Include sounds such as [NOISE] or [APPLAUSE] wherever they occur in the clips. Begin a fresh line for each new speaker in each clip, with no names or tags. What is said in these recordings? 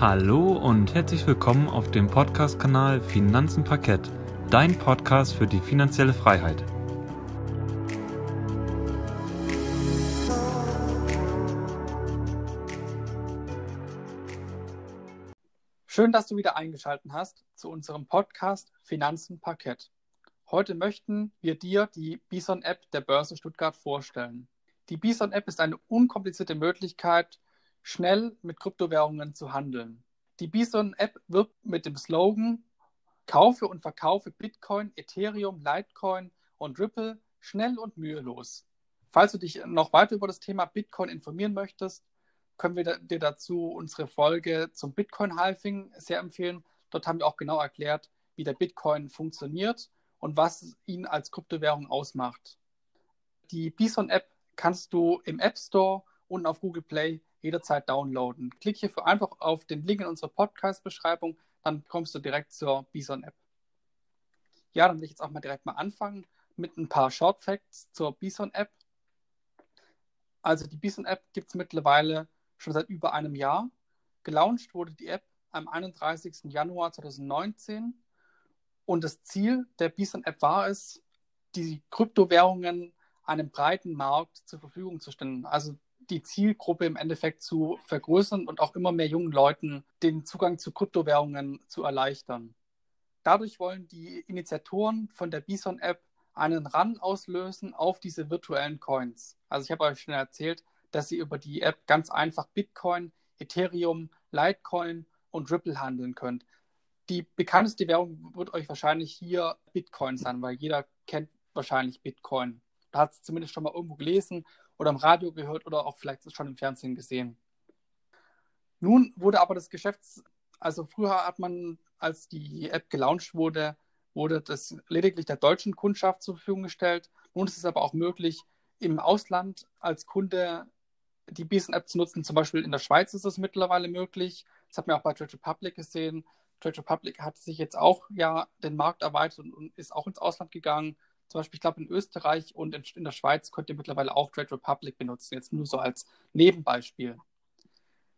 Hallo und herzlich willkommen auf dem Podcast-Kanal Finanzen Parkett, dein Podcast für die finanzielle Freiheit.
Schön, dass du wieder eingeschaltet hast zu unserem Podcast Finanzen Parkett. Heute möchten wir dir die Bison-App der Börse Stuttgart vorstellen. Die Bison-App ist eine unkomplizierte Möglichkeit, schnell mit Kryptowährungen zu handeln. Die Bison-App wirbt mit dem Slogan Kaufe und verkaufe Bitcoin, Ethereum, Litecoin und Ripple schnell und mühelos. Falls du dich noch weiter über das Thema Bitcoin informieren möchtest, können wir dir dazu unsere Folge zum Bitcoin-Halving sehr empfehlen. Dort haben wir auch genau erklärt, wie der Bitcoin funktioniert und was ihn als Kryptowährung ausmacht. Die Bison-App kannst du im App Store und auf Google Play jederzeit downloaden. Klick hierfür einfach auf den Link in unserer Podcast-Beschreibung, dann kommst du direkt zur Bison-App. Ja, dann will ich jetzt auch mal direkt mal anfangen mit ein paar Short Facts zur Bison-App. Also die Bison-App gibt es mittlerweile schon seit über einem Jahr. Gelauncht wurde die App am 31. Januar 2019 und das Ziel der Bison-App war es, die Kryptowährungen einem breiten Markt zur Verfügung zu stellen. Also die Zielgruppe im Endeffekt zu vergrößern und auch immer mehr jungen Leuten den Zugang zu Kryptowährungen zu erleichtern. Dadurch wollen die Initiatoren von der Bison-App einen Run auslösen auf diese virtuellen Coins. Also ich habe euch schon erzählt, dass ihr über die App ganz einfach Bitcoin, Ethereum, Litecoin und Ripple handeln könnt. Die bekannteste Währung wird euch wahrscheinlich hier Bitcoin sein, weil jeder kennt wahrscheinlich Bitcoin. Da hat es zumindest schon mal irgendwo gelesen oder im Radio gehört oder auch vielleicht schon im Fernsehen gesehen. Nun wurde aber das Geschäft, also früher hat man, als die App gelauncht wurde, wurde das lediglich der deutschen Kundschaft zur Verfügung gestellt. Nun ist es aber auch möglich, im Ausland als Kunde die Bison-App zu nutzen. Zum Beispiel in der Schweiz ist es mittlerweile möglich. Das hat man auch bei Trade Republic gesehen. Trade Republic hat sich jetzt auch ja den Markt erweitert und ist auch ins Ausland gegangen. Zum Beispiel, ich glaube, in Österreich und in, in, der Schweiz könnt ihr mittlerweile auch Trade Republic benutzen, jetzt nur so als Nebenbeispiel.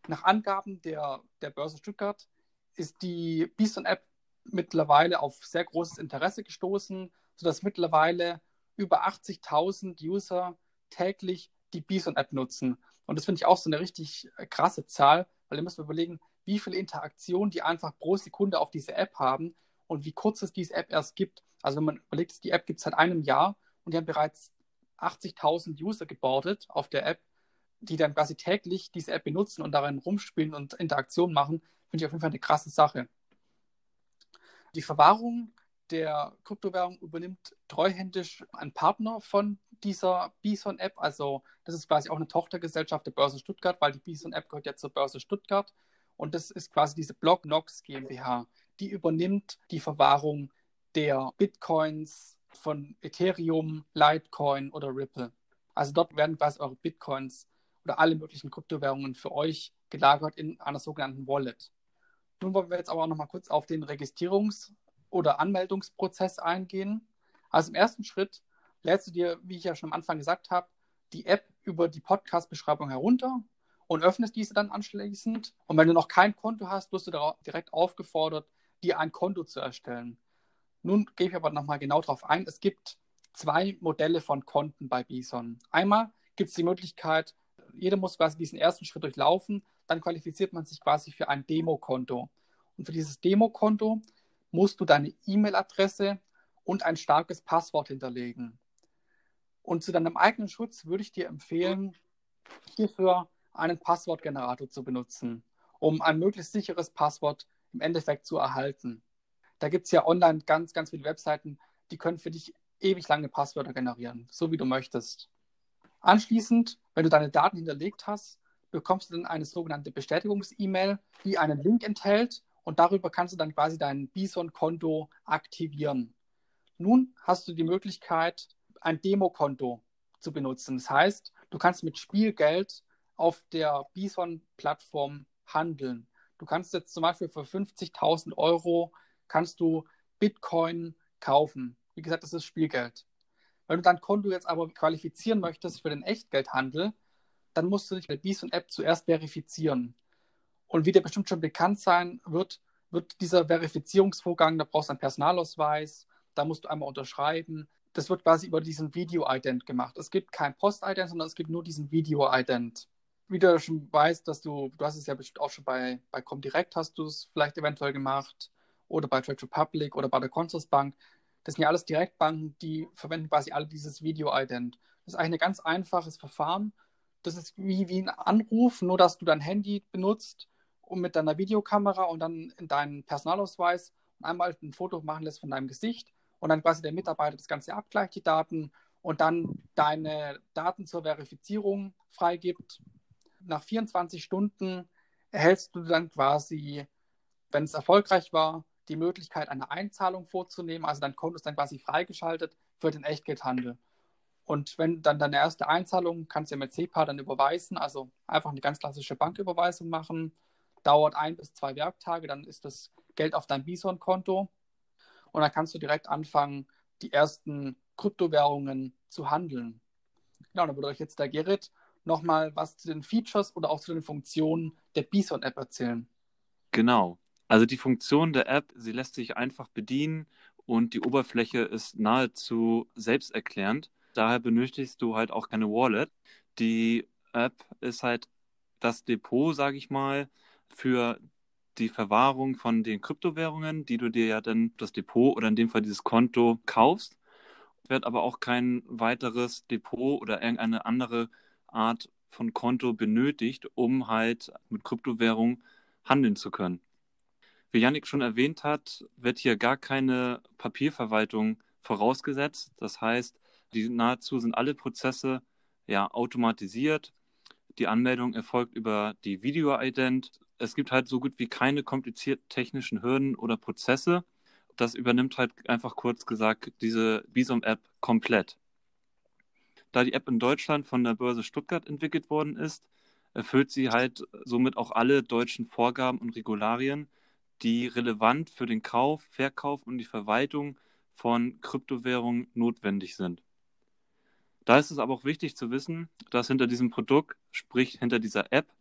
Nach Angaben der, der Börse Stuttgart ist die Bison-App mittlerweile auf sehr großes Interesse gestoßen, sodass mittlerweile über 80.000 User täglich die Bison-App nutzen. Und das finde ich auch so eine richtig krasse Zahl, weil ihr müsst überlegen, wie viel Interaktion die einfach pro Sekunde auf diese App haben und wie kurz es diese App erst gibt. Also wenn man überlegt, die App gibt es seit einem Jahr und die haben bereits 80.000 User gebordet auf der App, die dann quasi täglich diese App benutzen und darin rumspielen und Interaktion machen, finde ich auf jeden Fall eine krasse Sache. Die Verwahrung der Kryptowährung übernimmt treuhändisch ein Partner von dieser Bison-App. Also das ist quasi auch eine Tochtergesellschaft der Börse Stuttgart, weil die Bison-App gehört ja zur Börse Stuttgart. Und das ist quasi diese Blocknox GmbH. Die übernimmt die Verwahrung der Bitcoins von Ethereum, Litecoin oder Ripple. Also dort werden quasi eure Bitcoins oder alle möglichen Kryptowährungen für euch gelagert in einer sogenannten Wallet. Nun wollen wir jetzt aber auch noch mal kurz auf den Registrierungs- oder Anmeldungsprozess eingehen. Also im ersten Schritt lädst du dir, wie ich ja schon am Anfang gesagt habe, die App über die Podcast-Beschreibung herunter und öffnest diese dann anschließend. Und wenn du noch kein Konto hast, wirst du direkt aufgefordert, dir ein Konto zu erstellen. Nun gehe ich aber nochmal genau darauf ein. Es gibt zwei Modelle von Konten bei Bison. Einmal gibt es die Möglichkeit, jeder muss quasi diesen ersten Schritt durchlaufen, dann qualifiziert man sich quasi für ein Demokonto. Und für dieses Demokonto musst du deine E-Mail-Adresse und ein starkes Passwort hinterlegen. Und zu deinem eigenen Schutz würde ich dir empfehlen, hierfür einen Passwortgenerator zu benutzen, um ein möglichst sicheres Passwort im Endeffekt zu erhalten. Da gibt es ja online ganz, ganz viele Webseiten, die können für dich ewig lange Passwörter generieren, so wie du möchtest. Anschließend, wenn du deine Daten hinterlegt hast, bekommst du dann eine sogenannte Bestätigungs-E-Mail, die einen Link enthält und darüber kannst du dann quasi dein Bison-Konto aktivieren. Nun hast du die Möglichkeit, ein Demokonto zu benutzen. Das heißt, du kannst mit Spielgeld auf der Bison-Plattform handeln. Du kannst jetzt zum Beispiel für 50.000 Euro kannst du Bitcoin kaufen. Wie gesagt, das ist Spielgeld. Wenn du dein Konto jetzt aber qualifizieren möchtest für den Echtgeldhandel, dann musst du dich mit der Bison-App zuerst verifizieren. Und wie dir bestimmt schon bekannt sein wird, wird dieser Verifizierungsvorgang, da brauchst du einen Personalausweis, da musst du einmal unterschreiben. Das wird quasi über diesen Video-Ident gemacht. Es gibt kein Post-Ident, sondern es gibt nur diesen Video-Ident. Wie du schon weißt, dass du, du hast es ja bestimmt auch schon bei, bei Comdirect hast du es vielleicht eventuell gemacht oder bei Trade Republic oder bei der Consorsbank. Das sind ja alles Direktbanken, die verwenden quasi alle dieses Video-Ident. Das ist eigentlich ein ganz einfaches Verfahren. Das ist wie, wie ein Anruf, nur dass du dein Handy benutzt und mit deiner Videokamera und dann in deinen Personalausweis einmal ein Foto machen lässt von deinem Gesicht und dann quasi der Mitarbeiter das Ganze abgleicht, die Daten und dann deine Daten zur Verifizierung freigibt. Nach 24 Stunden erhältst du dann quasi, wenn es erfolgreich war, die Möglichkeit, eine Einzahlung vorzunehmen. Also dein Konto ist dann quasi freigeschaltet für den Echtgeldhandel. Und wenn dann deine erste Einzahlung kannst du ja mit SEPA dann überweisen, also einfach eine ganz klassische Banküberweisung machen. Dauert ein bis zwei Werktage, dann ist das Geld auf deinem Bison-Konto. Und dann kannst du direkt anfangen, die ersten Kryptowährungen zu handeln. Genau, dann würde euch jetzt der Gerrit nochmal was zu den Features oder auch zu den Funktionen der Bison-App erzählen.
Genau. Also die Funktion der App, sie lässt sich einfach bedienen und die Oberfläche ist nahezu selbsterklärend. Daher benötigst du halt auch keine Wallet. Die App ist halt das Depot, sage ich mal, für die Verwahrung von den Kryptowährungen, die du dir ja dann das Depot oder in dem Fall dieses Konto kaufst. Wird aber auch kein weiteres Depot oder irgendeine andere Art von Konto benötigt, um halt mit Kryptowährung handeln zu können. Wie Yannick schon erwähnt hat, wird hier gar keine Papierverwaltung vorausgesetzt. Das heißt, die nahezu sind alle Prozesse ja automatisiert. Die Anmeldung erfolgt über die Video-Ident. Es gibt halt so gut wie keine komplizierten technischen Hürden oder Prozesse. Das übernimmt halt einfach kurz gesagt diese Visum-App komplett. Da die App in Deutschland von der Börse Stuttgart entwickelt worden ist, erfüllt sie halt somit auch alle deutschen Vorgaben und Regularien, die relevant für den Kauf, Verkauf und die Verwaltung von Kryptowährungen notwendig sind. Da ist es aber auch wichtig zu wissen, dass hinter diesem Produkt, sprich hinter dieser App,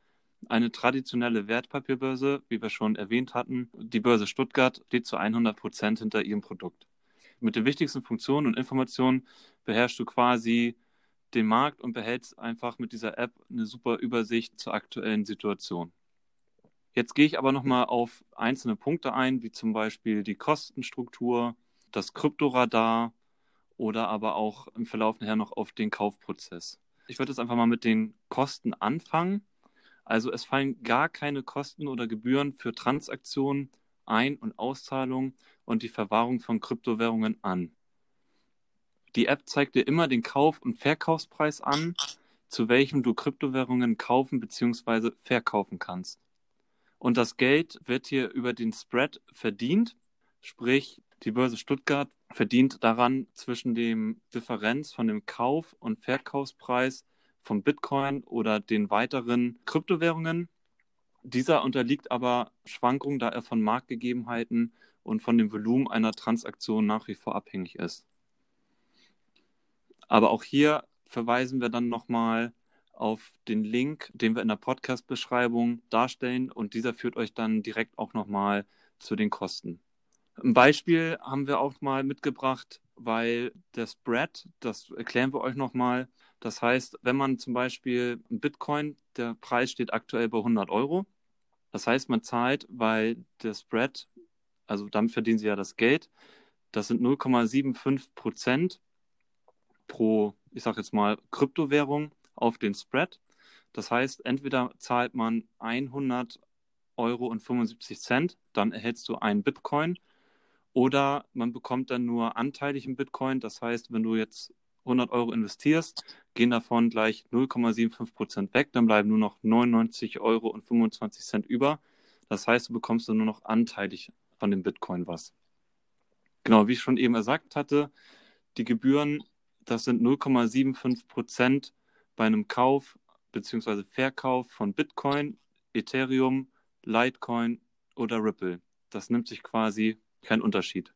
eine traditionelle Wertpapierbörse, wie wir schon erwähnt hatten, die Börse Stuttgart, steht zu 100 Prozent hinter ihrem Produkt. Mit den wichtigsten Funktionen und Informationen beherrschst du quasi den Markt und behältst einfach mit dieser App eine super Übersicht zur aktuellen Situation. Jetzt gehe ich aber nochmal auf einzelne Punkte ein, wie zum Beispiel die Kostenstruktur, das Kryptoradar oder aber auch im Verlauf nachher noch auf den Kaufprozess. Ich würde jetzt einfach mal mit den Kosten anfangen. Also es fallen gar keine Kosten oder Gebühren für Transaktionen, Ein- und Auszahlungen und die Verwahrung von Kryptowährungen an. Die App zeigt dir immer den Kauf- und Verkaufspreis an, zu welchem du Kryptowährungen kaufen bzw. verkaufen kannst. Und das Geld wird hier über den Spread verdient, sprich die Börse Stuttgart verdient daran zwischen dem Differenz von dem Kauf- und Verkaufspreis von Bitcoin oder den weiteren Kryptowährungen. Dieser unterliegt aber Schwankungen, da er von Marktgegebenheiten und von dem Volumen einer Transaktion nach wie vor abhängig ist. Aber auch hier verweisen wir dann nochmal auf den Link, den wir in der Podcast-Beschreibung darstellen und dieser führt euch dann direkt auch nochmal zu den Kosten. Ein Beispiel haben wir auch mal mitgebracht, weil der Spread, das erklären wir euch nochmal. Das heißt, wenn man zum Beispiel Bitcoin, der Preis steht aktuell bei 100 Euro. Das heißt, man zahlt, weil der Spread, also damit verdienen sie ja das Geld, das sind 0,75 Prozent pro, ich sag jetzt mal, Kryptowährung auf den Spread. Das heißt, entweder zahlt man 100 Euro und 75 Cent, dann erhältst du einen Bitcoin, oder man bekommt dann nur anteilig im Bitcoin. Das heißt, wenn du jetzt 100 Euro investierst, gehen davon gleich 0,75 Prozent weg, dann bleiben nur noch 99 Euro und 25 Cent über. Das heißt, du bekommst dann nur noch anteilig von dem Bitcoin was. Genau, wie ich schon eben gesagt hatte, die Gebühren, das sind 0,75 Prozent bei einem Kauf bzw. Verkauf von Bitcoin, Ethereum, Litecoin oder Ripple. Das nimmt sich quasi kein Unterschied.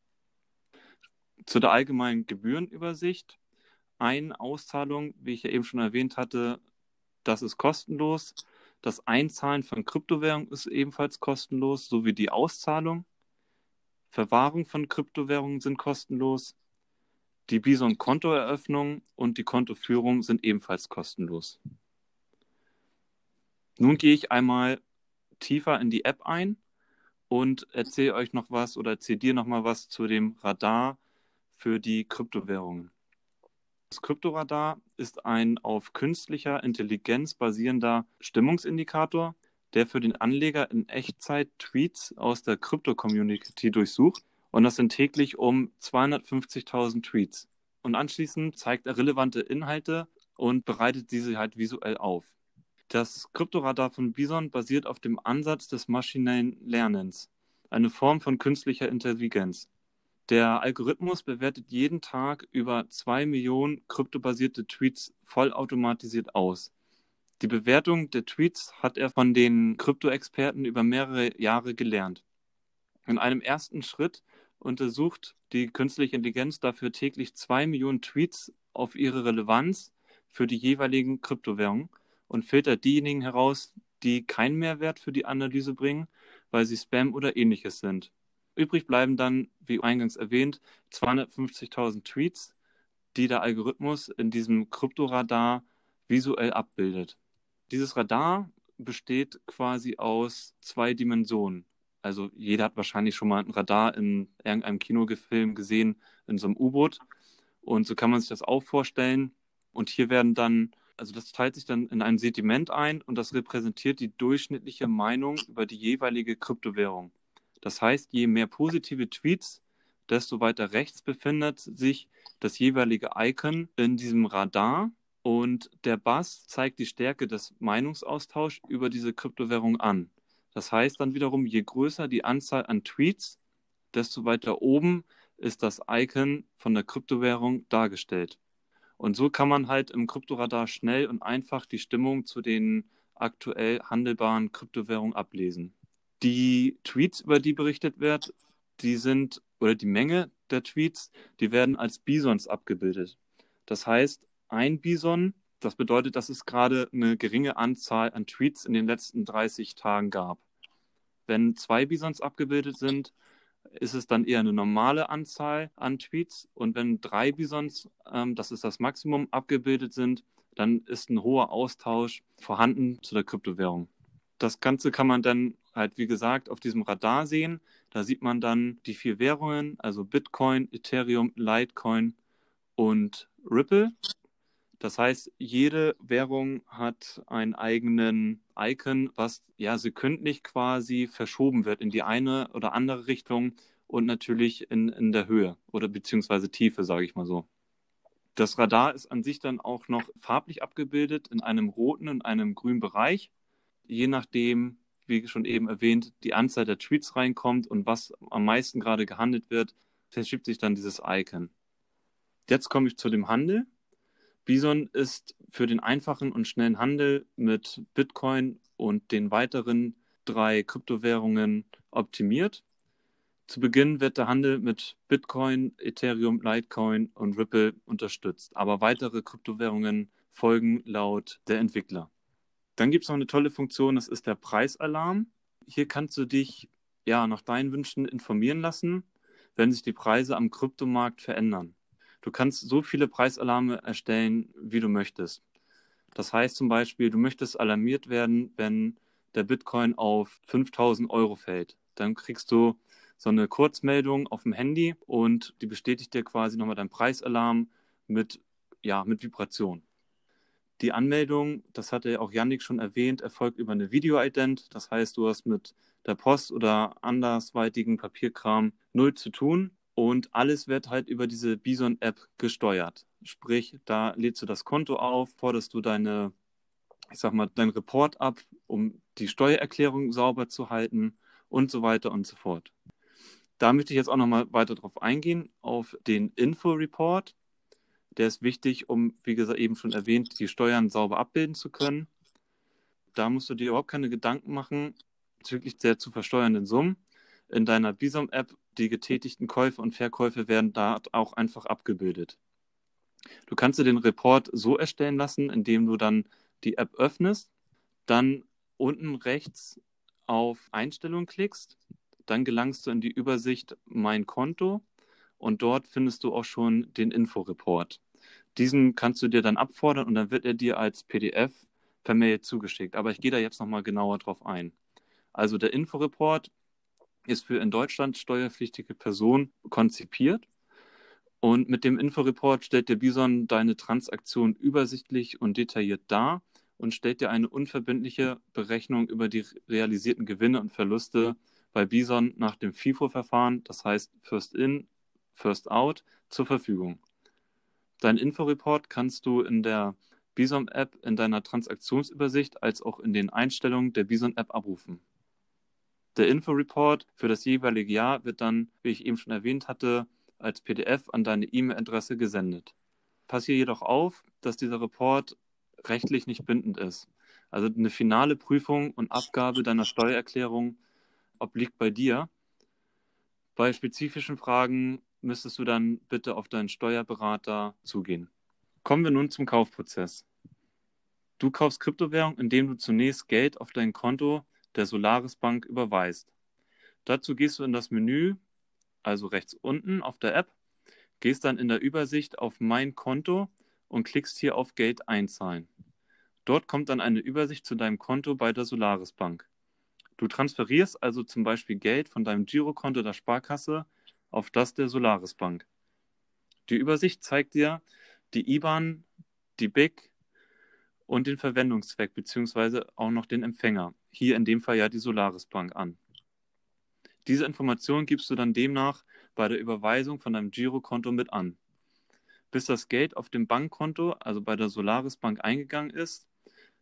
Zu der allgemeinen Gebührenübersicht. Eine Auszahlung, wie ich ja eben schon erwähnt hatte, das ist kostenlos. Das Einzahlen von Kryptowährungen ist ebenfalls kostenlos, sowie die Auszahlung. Verwahrung von Kryptowährungen sind kostenlos. Die Bison-Kontoeröffnung und die Kontoführung sind ebenfalls kostenlos. Nun gehe ich einmal tiefer in die App ein und erzähle euch noch was oder erzähle dir noch mal was zu dem Radar für die Kryptowährungen. Das Kryptoradar ist ein auf künstlicher Intelligenz basierender Stimmungsindikator, der für den Anleger in Echtzeit Tweets aus der Krypto-Community durchsucht. Und das sind täglich um 250.000 Tweets. Und anschließend zeigt er relevante Inhalte und bereitet diese halt visuell auf. Das Kryptoradar von Bison basiert auf dem Ansatz des maschinellen Lernens, eine Form von künstlicher Intelligenz. Der Algorithmus bewertet jeden Tag über zwei Millionen kryptobasierte Tweets vollautomatisiert aus. Die Bewertung der Tweets hat er von den Krypto-Experten über mehrere Jahre gelernt. In einem ersten Schritt untersucht die künstliche Intelligenz dafür täglich zwei Millionen Tweets auf ihre Relevanz für die jeweiligen Kryptowährungen und filtert diejenigen heraus, die keinen Mehrwert für die Analyse bringen, weil sie Spam oder ähnliches sind. Übrig bleiben dann, wie eingangs erwähnt, 250.000 Tweets, die der Algorithmus in diesem Kryptoradar visuell abbildet. Dieses Radar besteht quasi aus zwei Dimensionen. Also jeder hat wahrscheinlich schon mal ein Radar in irgendeinem Kinofilm gesehen, in so einem U-Boot. Und so kann man sich das auch vorstellen. Und hier werden dann, also das teilt sich dann in ein Sediment ein und das repräsentiert die durchschnittliche Meinung über die jeweilige Kryptowährung. Das heißt, je mehr positive Tweets, desto weiter rechts befindet sich das jeweilige Icon in diesem Radar und der Bass zeigt die Stärke des Meinungsaustauschs über diese Kryptowährung an. Das heißt dann wiederum, je größer die Anzahl an Tweets, desto weiter oben ist das Icon von der Kryptowährung dargestellt. Und so kann man halt im Kryptoradar schnell und einfach die Stimmung zu den aktuell handelbaren Kryptowährungen ablesen. Die Tweets, über die berichtet wird, die sind, oder die Menge der Tweets, die werden als Bisons abgebildet. Das heißt, ein Bison, das bedeutet, dass es gerade eine geringe Anzahl an Tweets in den letzten 30 Tagen gab. Wenn zwei Bisons abgebildet sind, ist es dann eher eine normale Anzahl an Tweets. Und wenn drei Bisons, ähm, das ist das Maximum, abgebildet sind, dann ist ein hoher Austausch vorhanden zu der Kryptowährung. Das Ganze kann man dann halt, wie gesagt, auf diesem Radar sehen. Da sieht man dann die vier Währungen, also Bitcoin, Ethereum, Litecoin und Ripple. Das heißt, jede Währung hat einen eigenen Icon, was ja sekündlich quasi verschoben wird in die eine oder andere Richtung und natürlich in, in der Höhe oder beziehungsweise Tiefe, sage ich mal so. Das Radar ist an sich dann auch noch farblich abgebildet in einem roten und einem grünen Bereich. Je nachdem, wie schon eben erwähnt, die Anzahl der Tweets reinkommt und was am meisten gerade gehandelt wird, verschiebt sich dann dieses Icon. Jetzt komme ich zu dem Handel. Bison ist für den einfachen und schnellen Handel mit Bitcoin und den weiteren drei Kryptowährungen optimiert. Zu Beginn wird der Handel mit Bitcoin, Ethereum, Litecoin und Ripple unterstützt, aber weitere Kryptowährungen folgen laut der Entwickler. Dann gibt es noch eine tolle Funktion, das ist der Preisalarm. Hier kannst du dich ja nach deinen Wünschen informieren lassen, wenn sich die Preise am Kryptomarkt verändern. Du kannst so viele Preisalarme erstellen, wie du möchtest. Das heißt zum Beispiel, du möchtest alarmiert werden, wenn der Bitcoin auf 5000 Euro fällt. Dann kriegst du so eine Kurzmeldung auf dem Handy und die bestätigt dir quasi nochmal deinen Preisalarm mit, ja, mit Vibration. Die Anmeldung, das hatte auch Yannick schon erwähnt, erfolgt über eine Video-Ident. Das heißt, du hast mit der Post oder andersweitigen Papierkram null zu tun und alles wird halt über diese Bison-App gesteuert. Sprich, da lädst du das Konto auf, forderst du deine, ich sag mal, deinen Report ab, um die Steuererklärung sauber zu halten und so weiter und so fort. Da möchte ich jetzt auch nochmal weiter drauf eingehen, auf den Info-Report. Der ist wichtig, um, wie gesagt, eben schon erwähnt, die Steuern sauber abbilden zu können. Da musst du dir überhaupt keine Gedanken machen bezüglich der zu versteuernden Summen. In deiner Bisom-App, die getätigten Käufe und Verkäufe werden da auch einfach abgebildet. Du kannst dir den Report so erstellen lassen, indem du dann die App öffnest, dann unten rechts auf Einstellungen klickst, dann gelangst du in die Übersicht Mein Konto und dort findest du auch schon den Inforeport. Diesen kannst du dir dann abfordern und dann wird er dir als PDF per Mail zugeschickt. Aber ich gehe da jetzt nochmal genauer drauf ein. Also der Inforeport ist für in Deutschland steuerpflichtige Personen konzipiert. Und mit dem Inforeport stellt der Bison deine Transaktion übersichtlich und detailliert dar und stellt dir eine unverbindliche Berechnung über die realisierten Gewinne und Verluste bei Bison nach dem FIFO-Verfahren, das heißt First In, First Out, zur Verfügung. Dein Inforeport kannst du in der Bison-App in deiner Transaktionsübersicht als auch in den Einstellungen der Bison-App abrufen. Der Inforeport für das jeweilige Jahr wird dann, wie ich eben schon erwähnt hatte, als PDF an deine E-Mail-Adresse gesendet. Pass hier jedoch auf, dass dieser Report rechtlich nicht bindend ist. Also eine finale Prüfung und Abgabe deiner Steuererklärung obliegt bei dir. Bei spezifischen Fragen müsstest du dann bitte auf deinen Steuerberater zugehen. Kommen wir nun zum Kaufprozess. Du kaufst Kryptowährung, indem du zunächst Geld auf dein Konto der Solaris Bank überweist. Dazu gehst du in das Menü, also rechts unten auf der App, gehst dann in der Übersicht auf Mein Konto und klickst hier auf Geld einzahlen. Dort kommt dann eine Übersicht zu deinem Konto bei der Solaris Bank. Du transferierst also zum Beispiel Geld von deinem Girokonto der Sparkasse auf das der Solaris Bank. Die Übersicht zeigt dir die IBAN, die BIC und den Verwendungszweck bzw. auch noch den Empfänger. Hier in dem Fall ja die Solaris Bank an. Diese Information gibst du dann demnach bei der Überweisung von deinem Girokonto mit an. Bis das Geld auf dem Bankkonto, also bei der Solaris Bank eingegangen ist,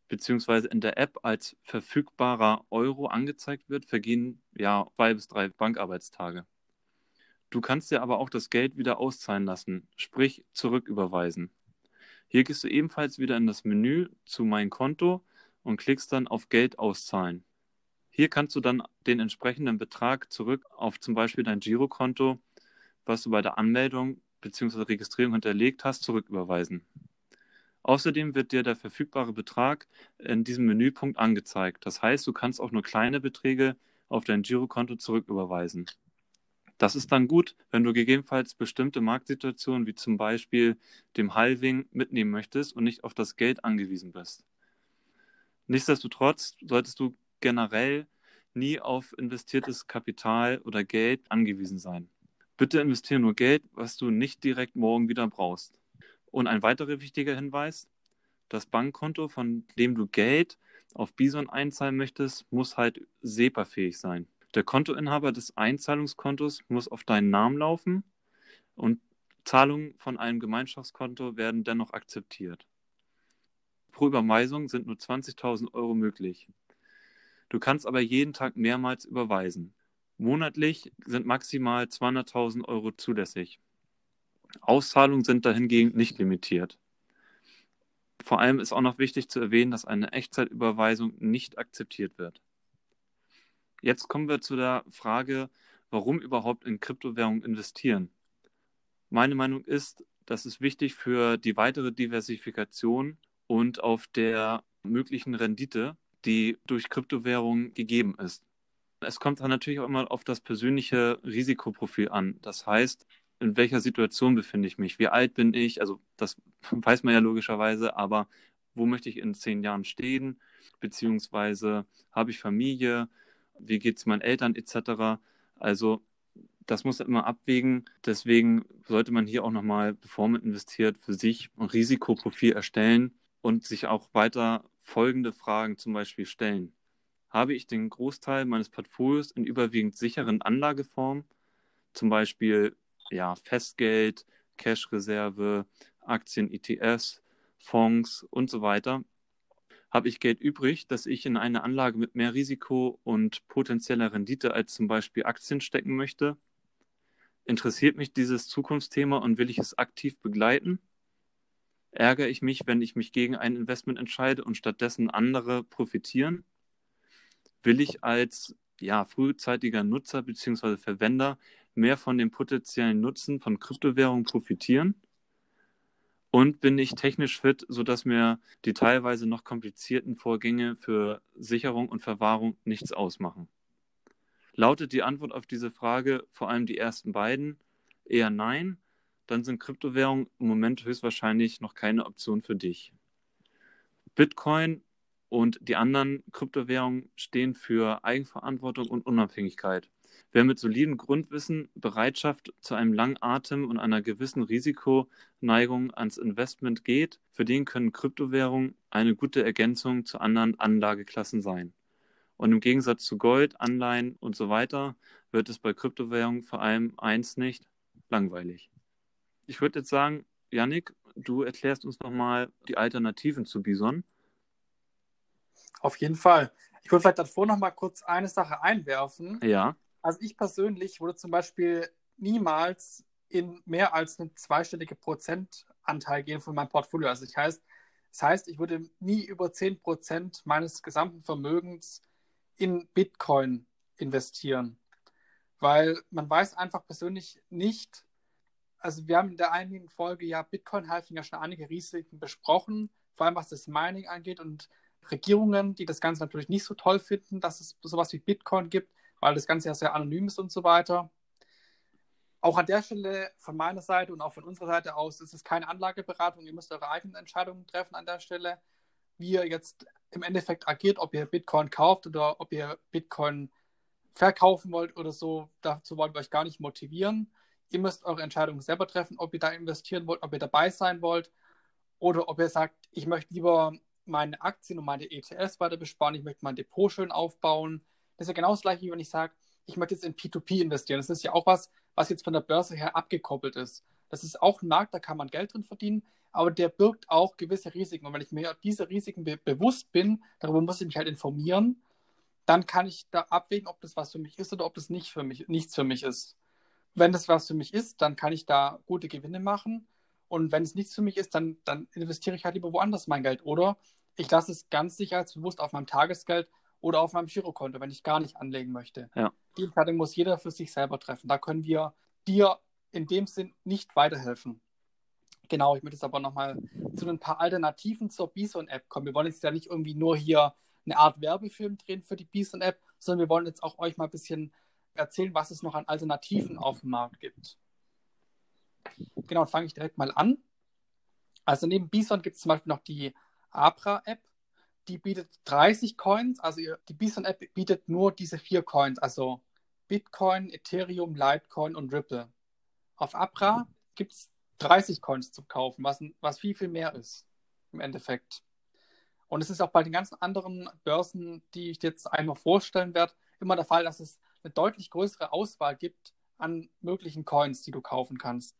beziehungsweise in der App als verfügbarer Euro angezeigt wird, vergehen ja zwei bis drei Bankarbeitstage. Du kannst dir aber auch das Geld wieder auszahlen lassen, sprich zurücküberweisen. Hier gehst du ebenfalls wieder in das Menü zu Mein Konto und klickst dann auf Geld auszahlen. Hier kannst du dann den entsprechenden Betrag zurück auf zum Beispiel dein Girokonto, was du bei der Anmeldung bzw. Registrierung hinterlegt hast, zurücküberweisen. Außerdem wird dir der verfügbare Betrag in diesem Menüpunkt angezeigt. Das heißt, du kannst auch nur kleine Beträge auf dein Girokonto zurücküberweisen. Das ist dann gut, wenn du gegebenenfalls bestimmte Marktsituationen wie zum Beispiel dem Halving mitnehmen möchtest und nicht auf das Geld angewiesen bist. Nichtsdestotrotz solltest du generell nie auf investiertes Kapital oder Geld angewiesen sein. Bitte investiere nur Geld, was du nicht direkt morgen wieder brauchst. Und ein weiterer wichtiger Hinweis, das Bankkonto, von dem du Geld auf Bison einzahlen möchtest, muss halt SEPA-fähig sein. Der Kontoinhaber des Einzahlungskontos muss auf deinen Namen laufen und Zahlungen von einem Gemeinschaftskonto werden dennoch akzeptiert. Pro Überweisung sind nur 20.000 Euro möglich. Du kannst aber jeden Tag mehrmals überweisen. Monatlich sind maximal 200.000 Euro zulässig. Auszahlungen sind dahingegen nicht limitiert. Vor allem ist auch noch wichtig zu erwähnen, dass eine Echtzeitüberweisung nicht akzeptiert wird. Jetzt kommen wir zu der Frage, warum überhaupt in Kryptowährungen investieren. Meine Meinung ist, das ist wichtig für die weitere Diversifikation und auf der möglichen Rendite, die durch Kryptowährungen gegeben ist. Es kommt dann natürlich auch immer auf das persönliche Risikoprofil an. Das heißt, in welcher Situation befinde ich mich, wie alt bin ich, also das [LAUGHS] weiß man ja logischerweise, aber wo möchte ich in zehn Jahren stehen, beziehungsweise habe ich Familie, wie geht es meinen Eltern etc. Also das muss man immer abwägen. Deswegen sollte man hier auch nochmal, bevor man investiert, für sich ein Risikoprofil erstellen und sich auch weiter folgende Fragen zum Beispiel stellen. Habe ich den Großteil meines Portfolios in überwiegend sicheren Anlageformen, zum Beispiel ja, Festgeld, Cash-Reserve, Aktien, ETFs, Fonds und so weiter. Habe ich Geld übrig, das ich in eine Anlage mit mehr Risiko und potenzieller Rendite als zum Beispiel Aktien stecken möchte? Interessiert mich dieses Zukunftsthema und will ich es aktiv begleiten? Ärgere ich mich, wenn ich mich gegen ein Investment entscheide und stattdessen andere profitieren? Will ich als ja, frühzeitiger Nutzer bzw. Verwender mehr von dem potenziellen Nutzen von Kryptowährungen profitieren? Und bin ich technisch fit, sodass mir die teilweise noch komplizierten Vorgänge für Sicherung und Verwahrung nichts ausmachen? Lautet die Antwort auf diese Frage vor allem die ersten beiden eher nein, dann sind Kryptowährungen im Moment höchstwahrscheinlich noch keine Option für dich. Bitcoin und die anderen Kryptowährungen stehen für Eigenverantwortung und Unabhängigkeit. Wer mit solidem Grundwissen, Bereitschaft zu einem langen Atem und einer gewissen Risikoneigung ans Investment geht, für den können Kryptowährungen eine gute Ergänzung zu anderen Anlageklassen sein. Und im Gegensatz zu Gold, Anleihen und so weiter wird es bei Kryptowährungen vor allem eins nicht, langweilig. Ich würde jetzt sagen, Yannick, du erklärst uns nochmal die Alternativen zu Bison.
Auf jeden Fall. Ich würde vielleicht davor noch mal kurz eine Sache einwerfen.
Ja.
Also ich persönlich würde zum Beispiel niemals in mehr als einen zweistellige Prozentanteil gehen von meinem Portfolio. Also das heißt, das heißt, ich würde nie über 10% meines gesamten Vermögens in Bitcoin investieren weil man weiß einfach persönlich nicht, also wir haben in der einigen Folge ja Bitcoin-Halving ja schon einige Risiken besprochen, vor allem was das Mining angeht und Regierungen, die das Ganze natürlich nicht so toll finden, dass es sowas wie Bitcoin gibt, weil das Ganze ja sehr anonym ist und so weiter. Auch an der Stelle von meiner Seite und auch von unserer Seite aus ist es keine Anlageberatung. Ihr müsst eure eigenen Entscheidungen treffen an der Stelle, wie ihr jetzt im Endeffekt agiert, ob ihr Bitcoin kauft oder ob ihr Bitcoin verkaufen wollt oder so, dazu wollen wir euch gar nicht motivieren. Ihr müsst eure Entscheidung selber treffen, ob ihr da investieren wollt, ob ihr dabei sein wollt oder ob ihr sagt, ich möchte lieber meine Aktien und meine ETFs weiter besparen, ich möchte mein Depot schön aufbauen. Das ist ja genau das gleiche, wie wenn ich sage, ich möchte jetzt in P2P investieren. Das ist ja auch was, was jetzt von der Börse her abgekoppelt ist. Das ist auch ein Markt, da kann man Geld drin verdienen, aber der birgt auch gewisse Risiken. Und wenn ich mir diese Risiken be bewusst bin, darüber muss ich mich halt informieren dann kann ich da abwägen, ob das was für mich ist oder ob das nicht für mich, nichts für mich ist. Wenn das was für mich ist, dann kann ich da gute Gewinne machen. Und wenn es nichts für mich ist, dann, dann investiere ich halt lieber woanders mein Geld. Oder ich lasse es ganz sicherheitsbewusst auf meinem Tagesgeld oder auf meinem Girokonto, wenn ich gar nicht anlegen möchte.
Ja.
Die Entscheidung muss jeder für sich selber treffen. Da können wir dir in dem Sinn nicht weiterhelfen. Genau, ich möchte jetzt aber nochmal zu ein paar Alternativen zur Bison-App kommen. Wir wollen jetzt ja nicht irgendwie nur hier eine Art Werbefilm drehen für die Bison-App, sondern wir wollen jetzt auch euch mal ein bisschen erzählen, was es noch an Alternativen auf dem Markt gibt. Genau, fange ich direkt mal an. Also neben Bison gibt es zum Beispiel noch die Abra-App. Die bietet 30 Coins. Also die Bison-App bietet nur diese vier Coins, also Bitcoin, Ethereum, Litecoin und Ripple. Auf Abra gibt es 30 Coins zum Kaufen, was, was viel, viel mehr ist im Endeffekt. Und es ist auch bei den ganzen anderen Börsen, die ich jetzt einmal vorstellen werde, immer der Fall, dass es eine deutlich größere Auswahl gibt an möglichen Coins, die du kaufen kannst.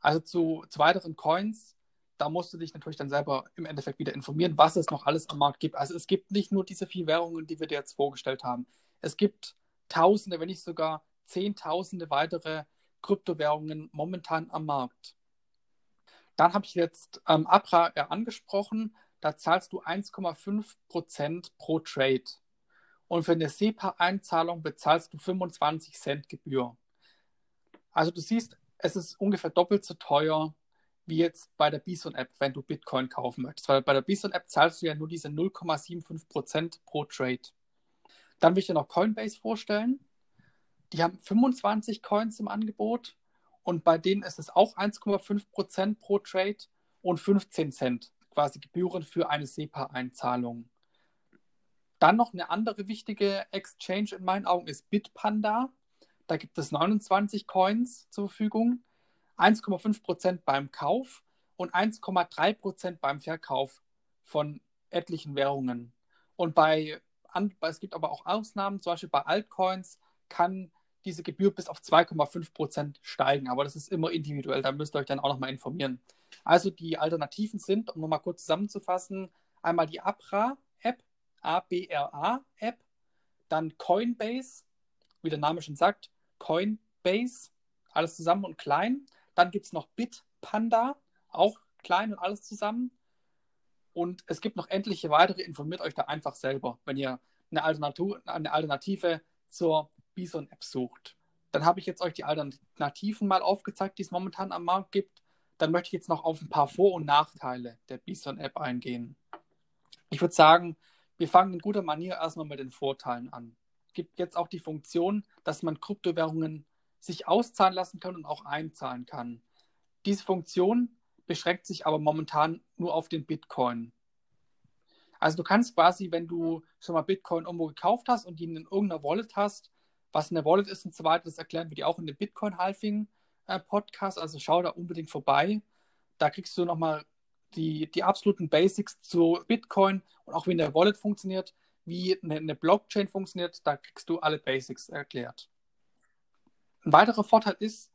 Also zu, zu weiteren Coins, da musst du dich natürlich dann selber im Endeffekt wieder informieren, was es noch alles am Markt gibt. Also es gibt nicht nur diese vier Währungen, die wir dir jetzt vorgestellt haben. Es gibt Tausende, wenn nicht sogar Zehntausende weitere Kryptowährungen momentan am Markt. Dann habe ich jetzt ähm, Abra angesprochen da zahlst du 1,5% pro Trade. Und für eine SEPA-Einzahlung bezahlst du 25 Cent Gebühr. Also du siehst, es ist ungefähr doppelt so teuer wie jetzt bei der Bison-App, wenn du Bitcoin kaufen möchtest. Weil bei der Bison-App zahlst du ja nur diese 0,75% pro Trade. Dann will ich dir noch Coinbase vorstellen. Die haben 25 Coins im Angebot und bei denen ist es auch 1,5% pro Trade und 15 Cent quasi Gebühren für eine SEPA-Einzahlung. Dann noch eine andere wichtige Exchange in meinen Augen ist Bitpanda. Da gibt es 29 Coins zur Verfügung, 1,5% beim Kauf und 1,3% beim Verkauf von etlichen Währungen. Und bei, es gibt aber auch Ausnahmen, zum Beispiel bei Altcoins kann diese Gebühr bis auf 2,5% steigen, aber das ist immer individuell, da müsst ihr euch dann auch nochmal informieren. Also die Alternativen sind, um nochmal kurz zusammenzufassen, einmal die Abra-App, A-B-R-A-App, dann Coinbase, wie der Name schon sagt, Coinbase, alles zusammen und klein. Dann gibt es noch Bitpanda, auch klein und alles zusammen. Und es gibt noch etliche weitere, informiert euch da einfach selber, wenn ihr eine Alternative, eine Alternative zur Bison-App sucht. Dann habe ich jetzt euch die Alternativen mal aufgezeigt, die es momentan am Markt gibt. dann möchte ich jetzt noch auf ein paar Vor- und Nachteile der Bison-App eingehen. Ich würde sagen, wir fangen in guter Manier erstmal mit den Vorteilen an. Es gibt jetzt auch die Funktion, dass man Kryptowährungen sich auszahlen lassen kann und auch einzahlen kann. Diese Funktion beschränkt sich aber momentan nur auf den Bitcoin. Also du kannst quasi, wenn du schon mal Bitcoin irgendwo gekauft hast und ihn in irgendeiner Wallet hast, was eine Wallet ist und so weiter, das erklären wir dir auch in dem Bitcoin-Halving-Podcast. Also schau da unbedingt vorbei. Da kriegst du nochmal die, die absoluten Basics zu Bitcoin und auch wie eine Wallet funktioniert, wie eine Blockchain funktioniert. Da kriegst du alle Basics erklärt. Ein weiterer Vorteil ist,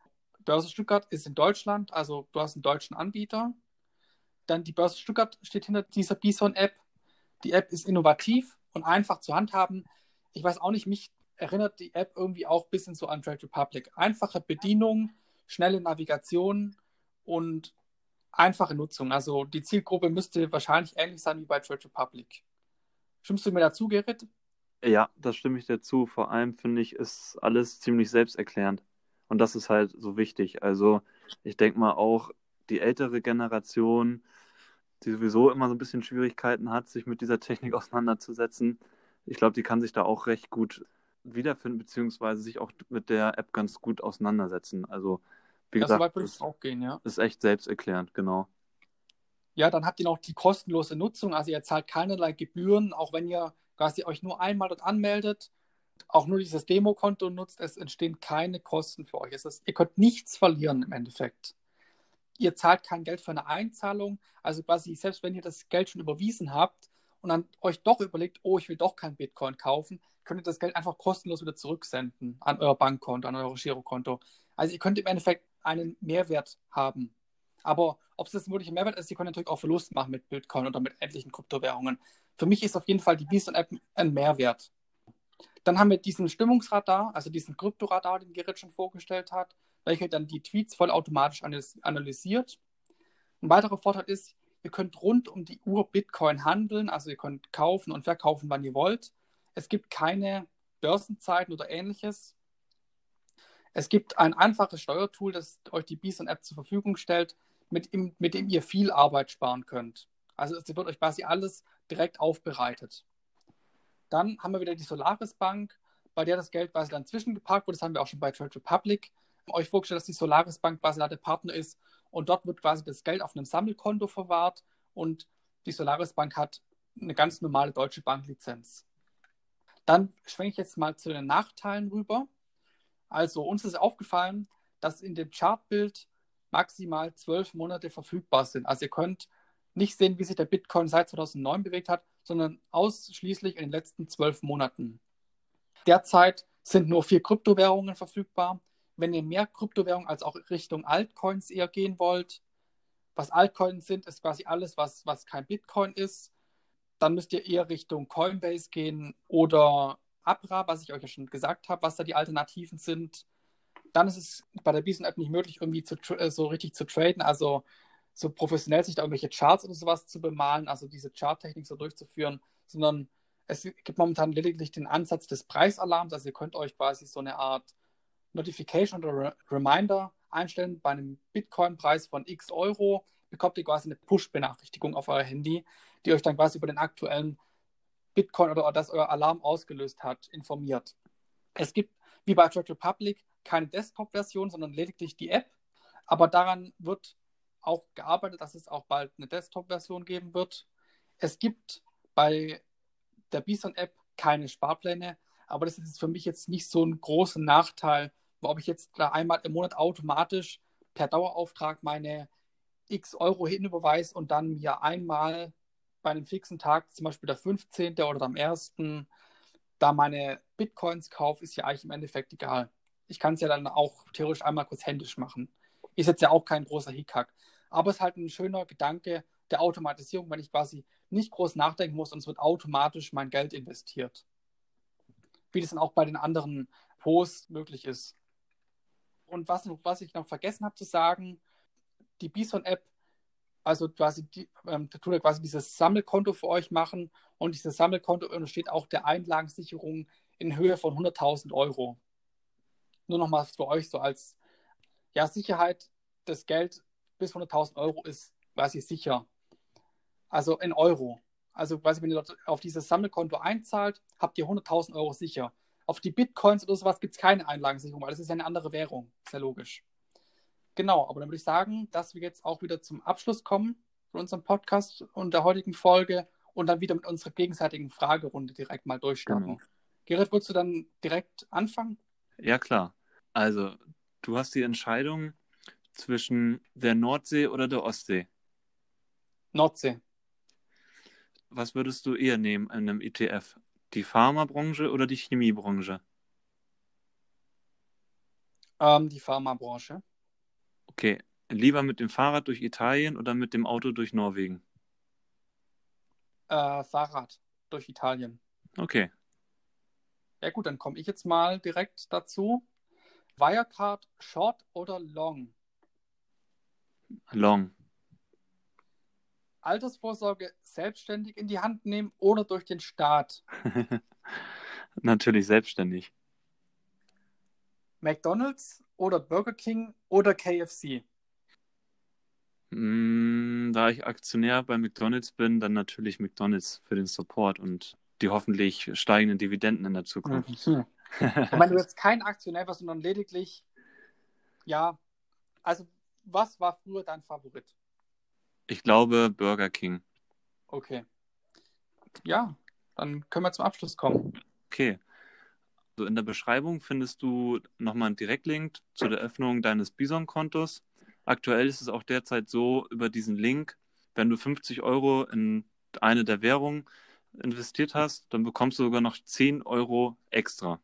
Börse Stuttgart ist in Deutschland, also du hast einen deutschen Anbieter. Dann die Börse Stuttgart steht hinter dieser Bison-App. Die App ist innovativ und einfach zu handhaben. Ich weiß auch nicht, mich erinnert die App irgendwie auch ein bisschen so an Trade Republic. Einfache Bedienung, schnelle Navigation und einfache Nutzung. Also die Zielgruppe müsste wahrscheinlich ähnlich sein wie bei Trade Republic. Stimmst du mir dazu, Gerrit?
Ja, das stimme ich dir zu. Vor allem finde ich, ist alles ziemlich selbsterklärend. Und das ist halt so wichtig. Also ich denke mal auch die ältere Generation, die sowieso immer so ein bisschen Schwierigkeiten hat, sich mit dieser Technik [LAUGHS] auseinanderzusetzen, ich glaube, die kann sich da auch recht gut wiederfinden, beziehungsweise sich auch mit der App ganz gut auseinandersetzen. Also, wie ja, gesagt,
soweit würde ich auch gehen, ja.
Ist echt selbsterklärend, genau.
Ja, dann habt ihr noch die kostenlose Nutzung. Also ihr zahlt keinerlei Gebühren, auch wenn ihr quasi euch nur einmal dort anmeldet, auch nur dieses Demokonto nutzt, es entstehen keine Kosten für euch. Ist, ihr könnt nichts verlieren im Endeffekt. Ihr zahlt kein Geld für eine Einzahlung. Also quasi, selbst wenn ihr das Geld schon überwiesen habt und dann euch doch überlegt, oh, ich will doch kein Bitcoin kaufen, könnt ihr das Geld einfach kostenlos wieder zurücksenden an euer Bankkonto, an euer Girokonto. Also ihr könnt im Endeffekt einen Mehrwert haben. Aber ob es das wirklich ein Mehrwert ist, ihr könnt natürlich auch Verlust machen mit Bitcoin oder mit etlichen Kryptowährungen. Für mich ist auf jeden Fall die Bison-App ein Mehrwert. Dann haben wir diesen Stimmungsradar, also diesen Kryptoradar, den Gerrit schon vorgestellt hat, welcher dann die Tweets vollautomatisch analysiert. Ein weiterer Vorteil ist, ihr könnt rund um die Uhr Bitcoin handeln, also ihr könnt kaufen und verkaufen, wann ihr wollt. Es gibt keine Börsenzeiten oder ähnliches. Es gibt ein einfaches Steuertool, das euch die Bison-App zur Verfügung stellt, mit, mit dem ihr viel Arbeit sparen könnt. Also es wird euch quasi alles direkt aufbereitet. Dann haben wir wieder die Solaris Bank, bei der das Geld quasi dann zwischengeparkt wurde. Das haben wir auch schon bei Trade Republic euch vorgestellt, dass die Solaris Bank quasi da der Partner ist und dort wird quasi das Geld auf einem Sammelkonto verwahrt und die Solaris Bank hat eine ganz normale deutsche Banklizenz. Dann schwenke ich jetzt mal zu den Nachteilen rüber. Also uns ist aufgefallen, dass in dem Chartbild maximal zwölf Monate verfügbar sind. Also ihr könnt nicht sehen, wie sich der Bitcoin seit 2009 bewegt hat, sondern ausschließlich in den letzten zwölf Monaten. Derzeit sind nur vier Kryptowährungen verfügbar. Wenn ihr mehr Kryptowährungen als auch Richtung Altcoins eher gehen wollt, was Altcoins sind, ist quasi alles, was, was kein Bitcoin ist. Dann müsst ihr eher Richtung Coinbase gehen oder Abra, was ich euch ja schon gesagt habe, was da die Alternativen sind. Dann ist es bei der Bison App nicht möglich, irgendwie zu, äh, so richtig zu traden. Also so professionell sich da irgendwelche Charts oder sowas zu bemalen, also diese Charttechnik so durchzuführen, sondern es gibt momentan lediglich den Ansatz des Preisalarms. Also ihr könnt euch quasi so eine Art Notification oder Reminder einstellen. Bei einem Bitcoin-Preis von x Euro bekommt ihr quasi eine Push-Benachrichtigung auf euer Handy, die euch dann quasi über den aktuellen Bitcoin oder das euer Alarm ausgelöst hat, informiert. Es gibt, wie bei Trade Republic, keine Desktop-Version, sondern lediglich die App. Aber daran wird auch gearbeitet, dass es auch bald eine Desktop-Version geben wird. Es gibt bei der Bison-App keine Sparpläne, aber das ist für mich jetzt nicht so ein großer Nachteil, ob ich jetzt da einmal im Monat automatisch per Dauerauftrag meine x Euro hinüberweise und dann mir einmal bei einem fixen Tag, zum Beispiel der 15. oder am 1., da meine Bitcoins kaufe, ist ja eigentlich im Endeffekt egal. Ich kann es ja dann auch theoretisch einmal kurz händisch machen. Ist jetzt ja auch kein großer Hickhack. Aber es ist halt ein schöner Gedanke der Automatisierung, wenn ich quasi nicht groß nachdenken muss und es wird automatisch mein Geld investiert. Wie das dann auch bei den anderen Posts möglich ist. Und was, was ich noch vergessen habe zu sagen, die Bison-App, also quasi, die, ähm, tut er quasi dieses Sammelkonto für euch machen und dieses Sammelkonto untersteht auch der Einlagensicherung in Höhe von 100.000 Euro. Nur nochmal für euch so als ja, Sicherheit, das Geld bis 100.000 Euro ist quasi sicher. Also in Euro. Also quasi, wenn ihr dort auf dieses Sammelkonto einzahlt, habt ihr 100.000 Euro sicher. Auf die Bitcoins oder sowas gibt es keine Einlagensicherung, weil das ist ja eine andere Währung. Sehr logisch. Genau, aber dann würde ich sagen, dass wir jetzt auch wieder zum Abschluss kommen von unserem Podcast und der heutigen Folge und dann wieder mit unserer gegenseitigen Fragerunde direkt mal durchstarten. Genau. Gerrit, würdest du dann direkt anfangen?
Ja, klar. Also, du hast die Entscheidung zwischen der Nordsee oder der Ostsee.
Nordsee.
Was würdest du eher nehmen in einem ETF? Die Pharmabranche oder die Chemiebranche?
Ähm, die Pharmabranche.
Okay, lieber mit dem Fahrrad durch Italien oder mit dem Auto durch Norwegen?
Äh, Fahrrad durch Italien.
Okay.
Ja gut, dann komme ich jetzt mal direkt dazu. Wirecard Short oder Long?
Long.
Altersvorsorge selbstständig in die Hand nehmen oder durch den Staat? [LAUGHS]
Natürlich selbstständig.
McDonald's oder Burger King oder KFC?
Mm, da ich Aktionär bei McDonald's bin, dann natürlich McDonald's für den Support und die hoffentlich steigenden Dividenden in der Zukunft.
Mhm. Und wenn du jetzt kein Aktionär sondern lediglich, ja, also was war früher dein Favorit?
Ich glaube Burger King.
Okay. Ja, dann können wir zum Abschluss kommen.
Okay. Also in der Beschreibung findest du nochmal einen Direktlink zu der Öffnung deines Bison-Kontos. Aktuell ist es auch derzeit so, über diesen Link, wenn du 50 Euro in eine der Währungen investiert hast, dann bekommst du sogar noch 10 Euro extra.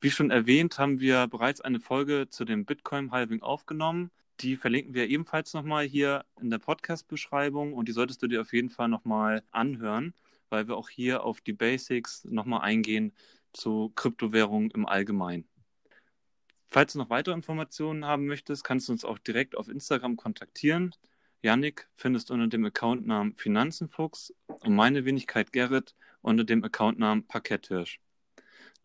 Wie schon erwähnt, haben wir bereits eine Folge zu dem Bitcoin-Halving aufgenommen. Die verlinken wir ebenfalls nochmal hier in der Podcast-Beschreibung und die solltest du dir auf jeden Fall nochmal anhören, weil wir auch hier auf die Basics nochmal eingehen zu Kryptowährungen im Allgemeinen. Falls du noch weitere Informationen haben möchtest, kannst du uns auch direkt auf Instagram kontaktieren. Yannick findest unter dem Accountnamen Finanzenfuchs und meine Wenigkeit Gerrit unter dem Accountnamen Parketthirsch.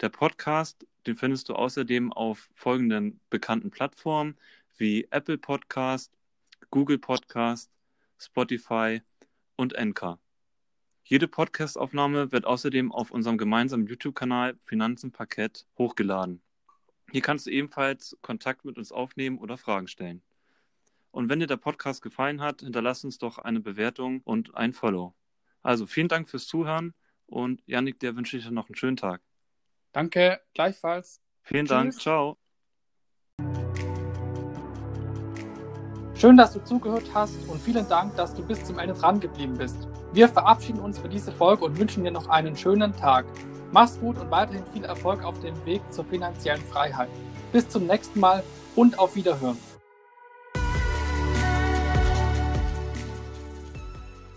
Der Podcast, den findest du außerdem auf folgenden bekannten Plattformen wie Apple Podcast, Google Podcast, Spotify und Anchor. Jede Podcastaufnahme wird außerdem auf unserem gemeinsamen YouTube-Kanal Finanzen Parkett hochgeladen. Hier kannst du ebenfalls Kontakt mit uns aufnehmen oder Fragen stellen. Und wenn dir der Podcast gefallen hat, hinterlass uns doch eine Bewertung und ein Follow. Also vielen Dank fürs Zuhören und Janik, dir wünsche ich noch einen schönen Tag.
Danke, gleichfalls.
Vielen Tschüss. Dank, ciao.
Schön, dass du zugehört hast und vielen Dank, dass du bis zum Ende dran geblieben bist. Wir verabschieden uns für diese Folge und wünschen dir noch einen schönen Tag. Mach's gut und weiterhin viel Erfolg auf dem Weg zur finanziellen Freiheit. Bis zum nächsten Mal und auf Wiederhören.